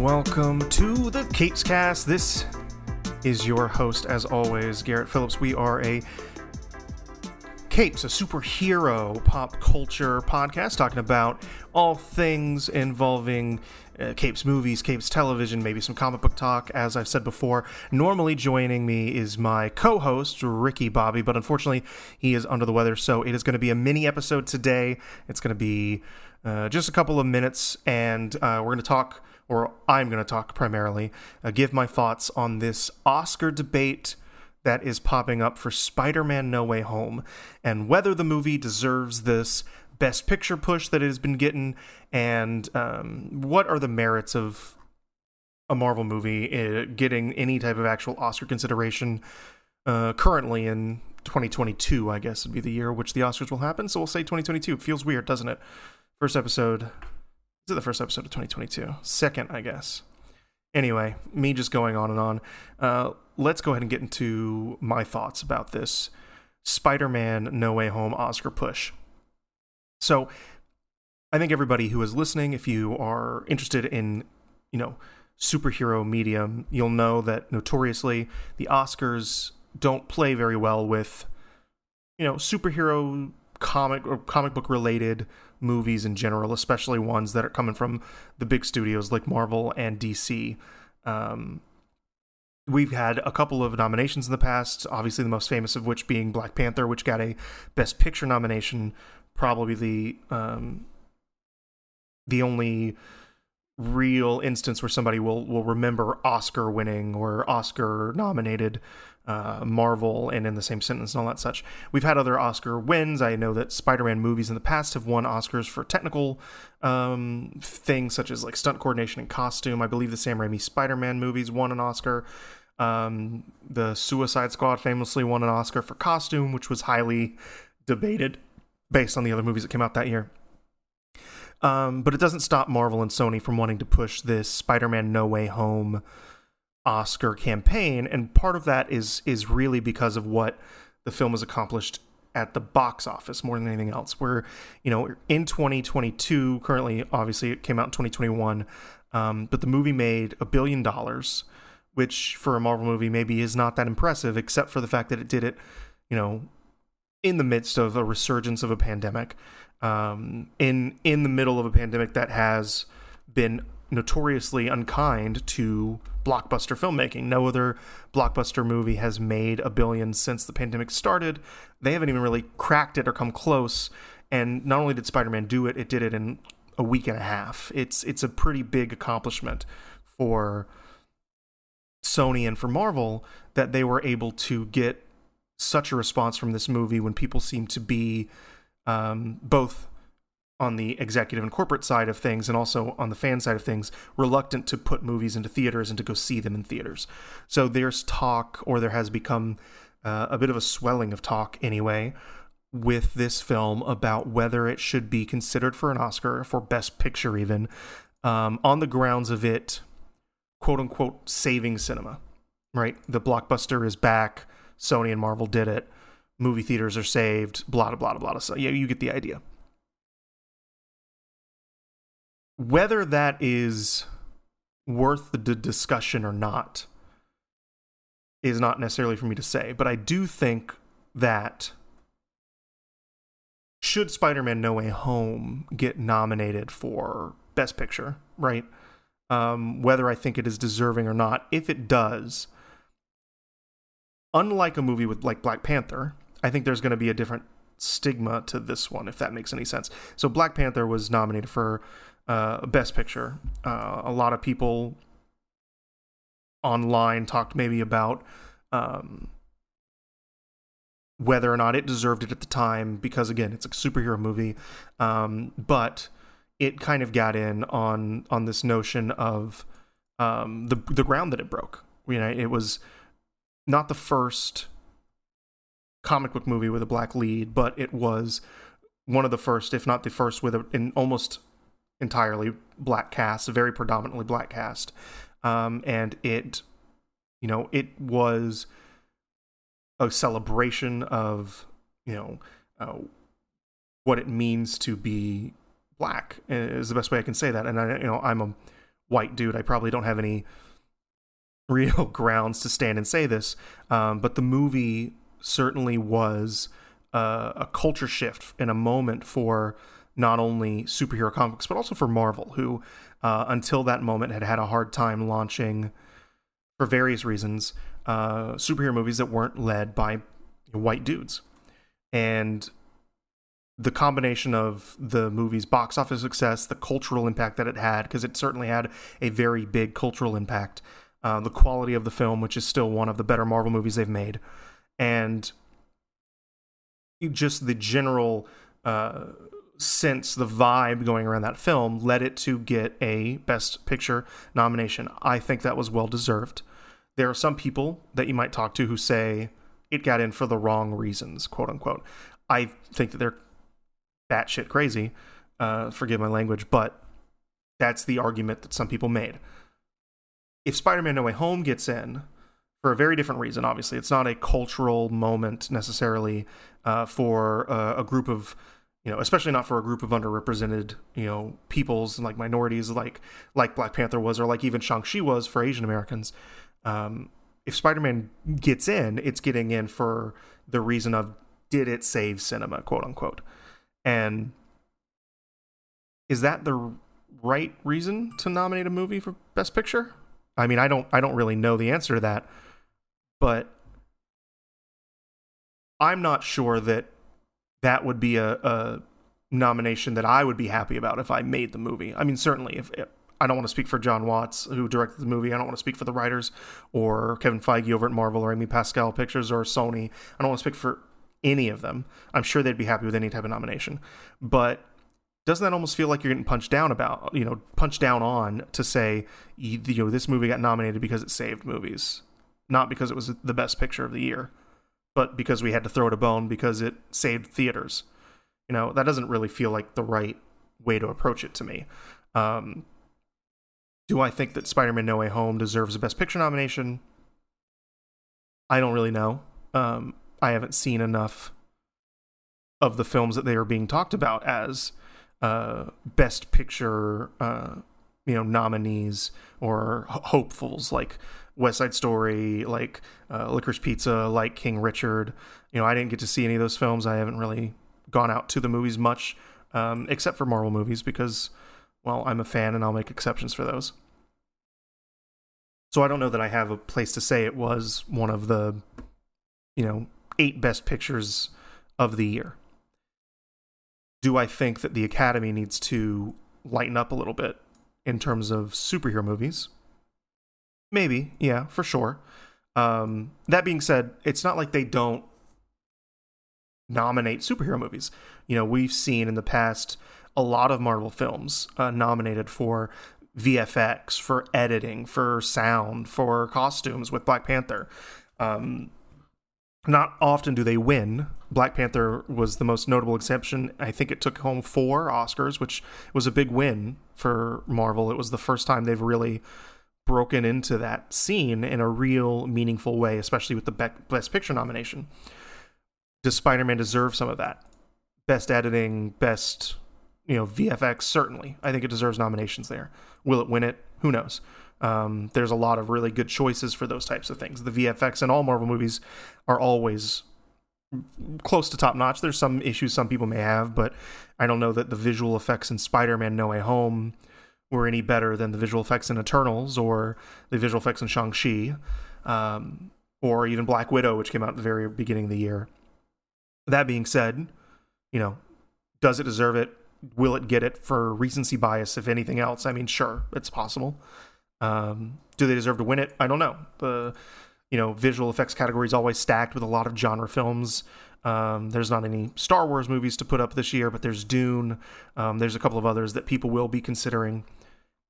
welcome to the Capes Cast. This is your host, as always, Garrett Phillips. We are a Capes, a superhero pop culture podcast talking about all things involving uh, Capes movies, Capes television, maybe some comic book talk, as I've said before. Normally joining me is my co host, Ricky Bobby, but unfortunately he is under the weather, so it is going to be a mini episode today. It's going to be uh, just a couple of minutes, and uh, we're going to talk, or I'm going to talk primarily, uh, give my thoughts on this Oscar debate that is popping up for Spider Man No Way Home and whether the movie deserves this best picture push that it has been getting and um, what are the merits of a Marvel movie uh, getting any type of actual Oscar consideration uh, currently in 2022, I guess would be the year which the Oscars will happen. So we'll say 2022. It feels weird, doesn't it? First episode. Is it the first episode of 2022? Second, I guess. Anyway, me just going on and on. Uh, let's go ahead and get into my thoughts about this Spider Man No Way Home Oscar push. So, I think everybody who is listening, if you are interested in, you know, superhero medium, you'll know that notoriously the Oscars don't play very well with, you know, superhero comic or comic book related movies in general, especially ones that are coming from the big studios like Marvel and DC. Um, we've had a couple of nominations in the past, obviously the most famous of which being Black Panther, which got a Best Picture nomination, probably the um, the only real instance where somebody will will remember Oscar winning or Oscar nominated uh, Marvel and in the same sentence and all that such. We've had other Oscar wins. I know that Spider-Man movies in the past have won Oscars for technical um, things such as like stunt coordination and costume. I believe the Sam Raimi Spider-Man movies won an Oscar. Um, the Suicide Squad famously won an Oscar for costume, which was highly debated based on the other movies that came out that year. Um, but it doesn't stop Marvel and Sony from wanting to push this Spider-Man No Way Home Oscar campaign, and part of that is is really because of what the film has accomplished at the box office more than anything else. We're you know in 2022 currently, obviously it came out in 2021, um, but the movie made a billion dollars, which for a Marvel movie maybe is not that impressive, except for the fact that it did it, you know, in the midst of a resurgence of a pandemic um, in in the middle of a pandemic that has been notoriously unkind to blockbuster filmmaking. No other blockbuster movie has made a billion since the pandemic started. They haven't even really cracked it or come close. And not only did Spider-Man do it, it did it in a week and a half. It's it's a pretty big accomplishment for Sony and for Marvel that they were able to get such a response from this movie when people seem to be um, both on the executive and corporate side of things and also on the fan side of things reluctant to put movies into theaters and to go see them in theaters so there's talk or there has become uh, a bit of a swelling of talk anyway with this film about whether it should be considered for an oscar for best picture even um, on the grounds of it quote unquote saving cinema right the blockbuster is back sony and marvel did it movie theaters are saved, blah, blah, blah, blah. So, yeah, you get the idea. Whether that is worth the discussion or not is not necessarily for me to say, but I do think that should Spider Man No Way Home get nominated for Best Picture, right? Um, whether I think it is deserving or not, if it does, unlike a movie with like Black Panther, I think there's going to be a different stigma to this one, if that makes any sense. So Black Panther was nominated for uh, Best Picture. Uh, a lot of people online talked maybe about um, whether or not it deserved it at the time, because again, it's a superhero movie. Um, but it kind of got in on on this notion of um, the the ground that it broke. You know, it was not the first comic book movie with a black lead, but it was one of the first, if not the first, with an almost entirely black cast, very predominantly black cast. Um, and it, you know, it was a celebration of, you know, uh, what it means to be black is the best way I can say that. And I, you know, I'm a white dude, I probably don't have any real grounds to stand and say this, um, but the movie certainly was uh, a culture shift in a moment for not only superhero comics but also for Marvel, who uh, until that moment had had a hard time launching, for various reasons, uh, superhero movies that weren't led by white dudes, and the combination of the movie's box office success, the cultural impact that it had, because it certainly had a very big cultural impact, uh, the quality of the film, which is still one of the better Marvel movies they've made, and just the general uh, sense, the vibe going around that film led it to get a Best Picture nomination. I think that was well deserved. There are some people that you might talk to who say it got in for the wrong reasons, quote unquote. I think that they're batshit crazy. Uh, forgive my language, but that's the argument that some people made. If Spider Man No Way Home gets in, for a very different reason, obviously, it's not a cultural moment necessarily uh, for uh, a group of, you know, especially not for a group of underrepresented, you know, peoples and like minorities, like like Black Panther was, or like even Shang Chi was for Asian Americans. Um, if Spider Man gets in, it's getting in for the reason of did it save cinema, quote unquote. And is that the right reason to nominate a movie for Best Picture? I mean, I don't I don't really know the answer to that, but I'm not sure that that would be a, a nomination that I would be happy about if I made the movie. I mean, certainly if, I don't want to speak for John Watts, who directed the movie. I don't want to speak for the writers or Kevin Feige over at Marvel or Amy Pascal Pictures or Sony. I don't want to speak for any of them. I'm sure they'd be happy with any type of nomination. But doesn't that almost feel like you're getting punched down about, you know, punched down on to say, you know, this movie got nominated because it saved movies, not because it was the best picture of the year, but because we had to throw it a bone because it saved theaters. You know, that doesn't really feel like the right way to approach it to me. Um, do I think that Spider-Man No Way Home deserves a Best Picture nomination? I don't really know. Um, I haven't seen enough of the films that they are being talked about as uh, best picture, uh, you know, nominees or hopefuls like West Side Story, like uh, Licorice Pizza, like King Richard. You know, I didn't get to see any of those films. I haven't really gone out to the movies much, um, except for Marvel movies because, well, I'm a fan and I'll make exceptions for those. So I don't know that I have a place to say it was one of the, you know, eight best pictures of the year. Do I think that the Academy needs to lighten up a little bit in terms of superhero movies? Maybe, yeah, for sure. Um, that being said, it's not like they don't nominate superhero movies. You know, we've seen in the past a lot of Marvel films uh, nominated for VFX, for editing, for sound, for costumes with Black Panther. Um, not often do they win. Black Panther was the most notable exception. I think it took home four Oscars, which was a big win for Marvel. It was the first time they've really broken into that scene in a real meaningful way, especially with the Best Picture nomination. Does Spider Man deserve some of that? Best editing, best you know VFX, certainly. I think it deserves nominations there. Will it win it? Who knows? Um, there's a lot of really good choices for those types of things. The VFX in all Marvel movies are always close to top notch. There's some issues some people may have, but I don't know that the visual effects in Spider Man No Way Home were any better than the visual effects in Eternals or the visual effects in Shang-Chi um, or even Black Widow, which came out at the very beginning of the year. That being said, you know, does it deserve it? Will it get it for recency bias, if anything else? I mean, sure, it's possible. Um, do they deserve to win it? I don't know. The you know visual effects category is always stacked with a lot of genre films. Um, there's not any Star Wars movies to put up this year, but there's Dune. Um, there's a couple of others that people will be considering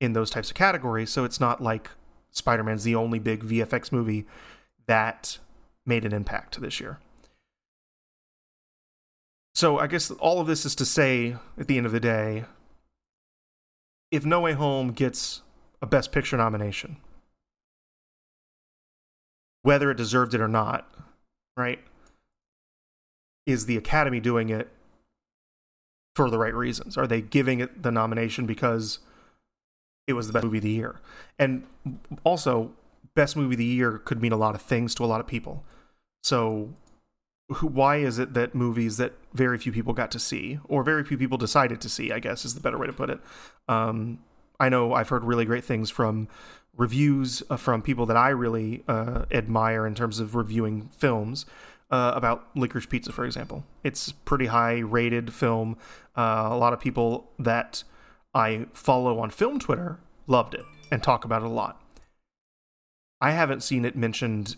in those types of categories. So it's not like Spider Man's the only big VFX movie that made an impact this year. So I guess all of this is to say, at the end of the day, if No Way Home gets a Best Picture nomination, whether it deserved it or not, right? Is the Academy doing it for the right reasons? Are they giving it the nomination because it was the best movie of the year. And also, best movie of the year could mean a lot of things to a lot of people. So, why is it that movies that very few people got to see, or very few people decided to see, I guess is the better way to put it? Um, I know I've heard really great things from reviews uh, from people that I really uh, admire in terms of reviewing films. Uh, about Licorice Pizza, for example. It's pretty high rated film. Uh, a lot of people that I follow on film Twitter loved it and talk about it a lot. I haven't seen it mentioned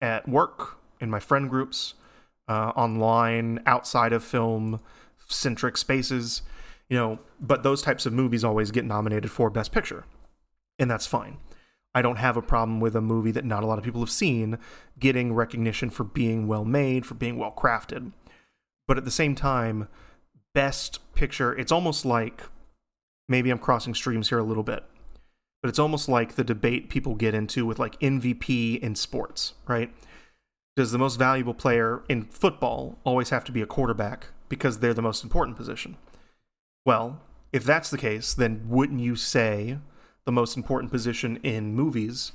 at work, in my friend groups, uh, online, outside of film centric spaces, you know, but those types of movies always get nominated for Best Picture, and that's fine. I don't have a problem with a movie that not a lot of people have seen getting recognition for being well made, for being well crafted. But at the same time, Best Picture, it's almost like maybe I'm crossing streams here a little bit, but it's almost like the debate people get into with like MVP in sports, right? Does the most valuable player in football always have to be a quarterback because they're the most important position? Well, if that's the case, then wouldn't you say the most important position in movies,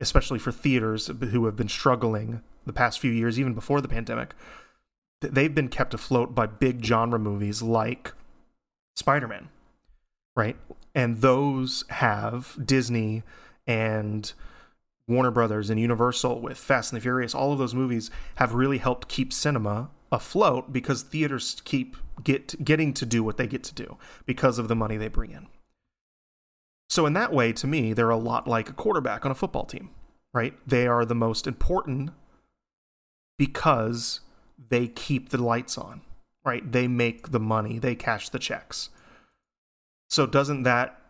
especially for theaters who have been struggling the past few years, even before the pandemic, they've been kept afloat by big genre movies like Spider Man, right? And those have Disney and Warner Brothers and Universal with Fast and the Furious, all of those movies have really helped keep cinema afloat because theaters keep get getting to do what they get to do because of the money they bring in. So in that way, to me, they're a lot like a quarterback on a football team, right? They are the most important because they keep the lights on, right? They make the money, they cash the checks. So doesn't that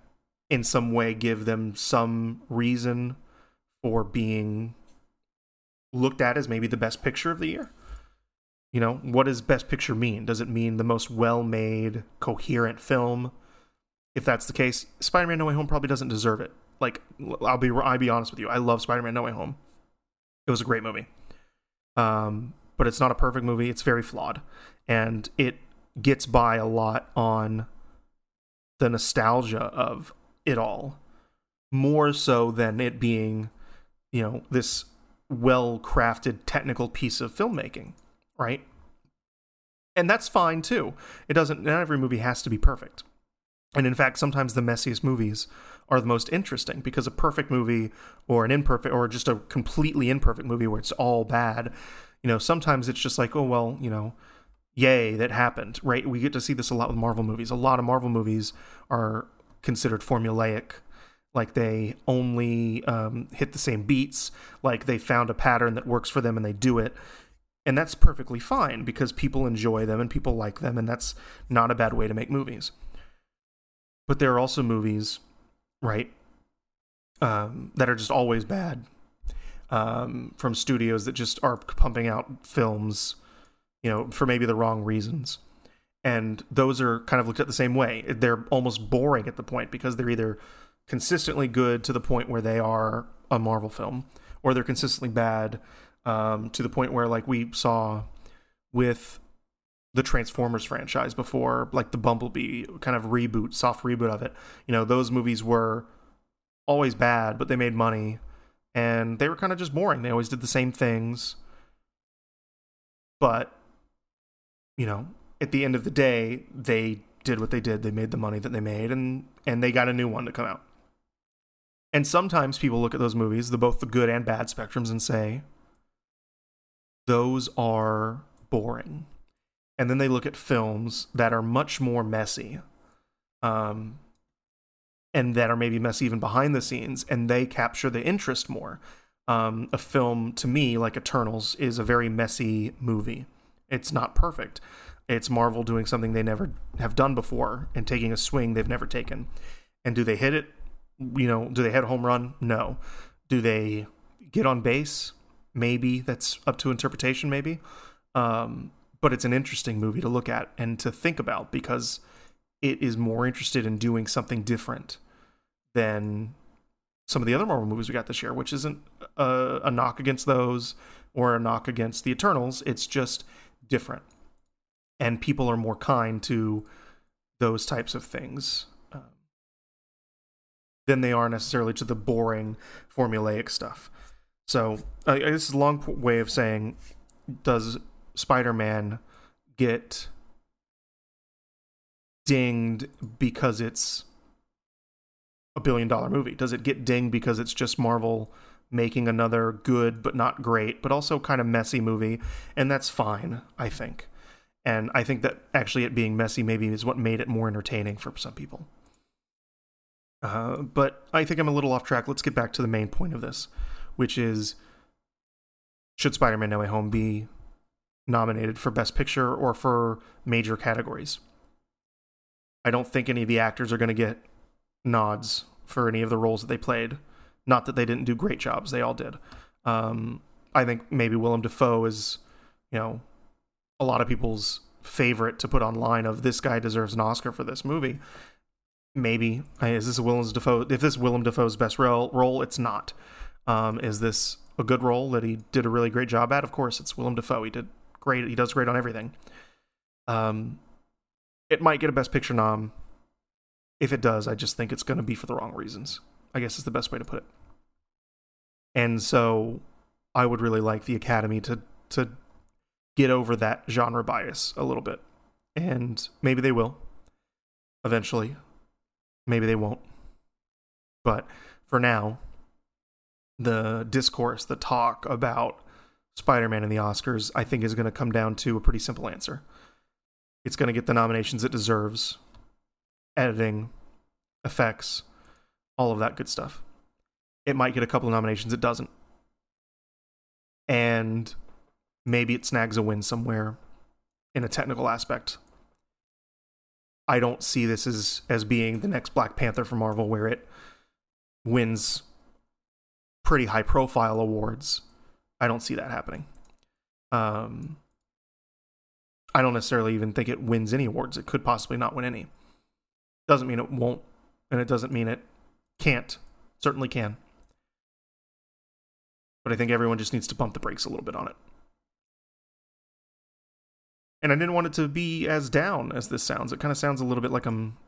in some way give them some reason for being looked at as maybe the best picture of the year? You know, what does best picture mean? Does it mean the most well-made, coherent film? If that's the case, Spider-Man No Way Home probably doesn't deserve it. Like I'll be I'll be honest with you. I love Spider-Man No Way Home. It was a great movie. Um, but it's not a perfect movie. It's very flawed. And it gets by a lot on the nostalgia of it all more so than it being you know this well crafted technical piece of filmmaking right and that's fine too it doesn't not every movie has to be perfect and in fact sometimes the messiest movies are the most interesting because a perfect movie or an imperfect or just a completely imperfect movie where it's all bad you know sometimes it's just like oh well you know yay, that happened, right? We get to see this a lot with Marvel movies. A lot of Marvel movies are considered formulaic, like they only um, hit the same beats, like they found a pattern that works for them and they do it. And that's perfectly fine because people enjoy them and people like them, and that's not a bad way to make movies. But there are also movies, right, um, that are just always bad um, from studios that just are pumping out films you know, for maybe the wrong reasons. And those are kind of looked at the same way. They're almost boring at the point because they're either consistently good to the point where they are a Marvel film, or they're consistently bad um, to the point where, like we saw with the Transformers franchise before, like the Bumblebee kind of reboot, soft reboot of it. You know, those movies were always bad, but they made money, and they were kind of just boring. They always did the same things, but you know, at the end of the day, they did what they did. They made the money that they made, and and they got a new one to come out. And sometimes people look at those movies, the both the good and bad spectrums, and say those are boring. And then they look at films that are much more messy, um, and that are maybe messy even behind the scenes, and they capture the interest more. Um, a film to me like Eternals is a very messy movie it's not perfect. It's Marvel doing something they never have done before and taking a swing they've never taken. And do they hit it? You know, do they hit a home run? No. Do they get on base? Maybe. That's up to interpretation, maybe. Um, but it's an interesting movie to look at and to think about because it is more interested in doing something different than some of the other Marvel movies we got this year, which isn't a, a knock against those or a knock against the Eternals. It's just different and people are more kind to those types of things um, than they are necessarily to the boring formulaic stuff. So uh, this is a long way of saying, does Spider-Man get dinged because it's a billion dollar movie? Does it get dinged because it's just Marvel making another good but not great, but also kind of messy movie? And that's fine, I think. And I think that actually it being messy maybe is what made it more entertaining for some people. Uh, but I think I'm a little off track. Let's get back to the main point of this, which is should Spider Man No Way Home be nominated for Best Picture or for major categories? I don't think any of the actors are going to get nods for any of the roles that they played. Not that they didn't do great jobs, they all did. Um, I think maybe Willem Dafoe is, you know, a lot of people's favorite to put online of this guy deserves an Oscar for this movie. Maybe is this Willem Dafoe? If this Willem Dafoe's best role, role it's not. Um, is this a good role that he did a really great job at? Of course, it's Willem Dafoe. He did great. He does great on everything. Um, it might get a Best Picture nom. If it does, I just think it's going to be for the wrong reasons. I guess is the best way to put it. And so, I would really like the Academy to to get over that genre bias a little bit, and maybe they will. Eventually, maybe they won't. But for now, the discourse, the talk about Spider Man and the Oscars, I think is going to come down to a pretty simple answer. It's going to get the nominations it deserves editing, effects, all of that good stuff. It might get a couple of nominations, it doesn't. And maybe it snags a win somewhere in a technical aspect. I don't see this as as being the next Black Panther for Marvel where it wins pretty high profile awards. I don't see that happening. Um, I don't necessarily even think it wins any awards. It could possibly not win any. Doesn't mean it won't, and it doesn't mean it can't. Certainly can. But I think everyone just needs to bump the brakes a little bit on it. And I didn't want it to be as down as this sounds. It kind of sounds a little bit like I'm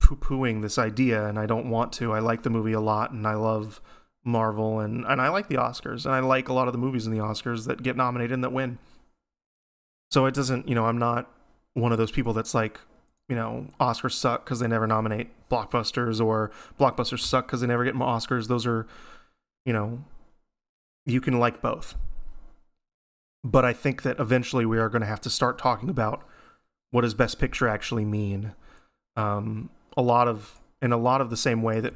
poo pooing this idea, and I don't want to. I like the movie a lot, and I love Marvel, and, and I like the Oscars, and I like a lot of the movies in the Oscars that get nominated and that win. So it doesn't, you know, I'm not one of those people that's like, you know, Oscars suck because they never nominate blockbusters, or blockbusters suck because they never get Oscars. Those are, you know, you can like both. But I think that eventually we are going to have to start talking about what does Best Picture actually mean. Um, a lot of, in a lot of the same way that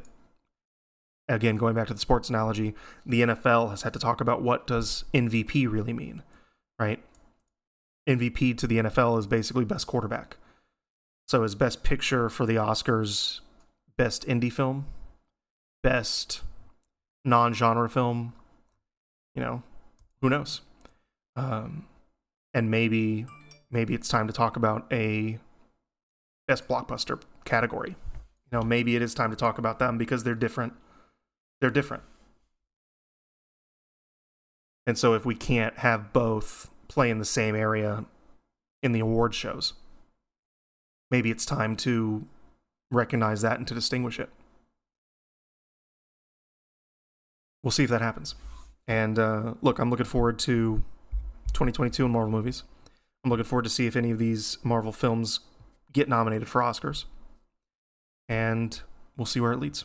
again going back to the sports analogy the nfl has had to talk about what does mvp really mean right? Mvp to the nfl is basically best quarterback. So is best picture for the oscars best indie film best non-genre film you know who knows? Um, and maybe maybe it's time to talk about a best blockbuster category. You know maybe it is time to talk about them because they're different they're different. And so if we can't have both play in the same area in the award shows, maybe it's time to recognize that and to distinguish it. We'll see if that happens. And uh, look, I'm looking forward to 2022 and Marvel movies. I'm looking forward to see if any of these Marvel films get nominated for Oscars. And we'll see where it leads.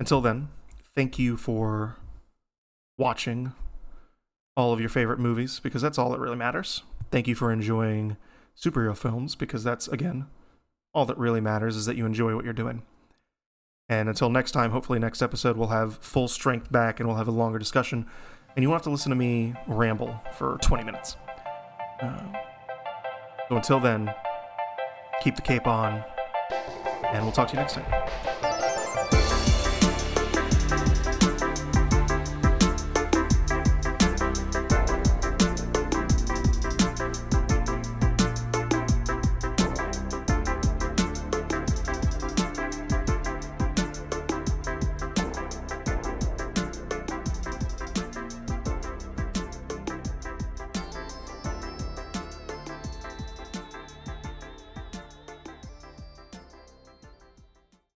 Until then, thank you for watching all of your favorite movies because that's all that really matters. Thank you for enjoying superhero films because that's, again, all that really matters is that you enjoy what you're doing. And until next time, hopefully, next episode, we'll have full strength back and we'll have a longer discussion. And you won't have to listen to me ramble for 20 minutes. Uh, so until then, keep the cape on, and we'll talk to you next time.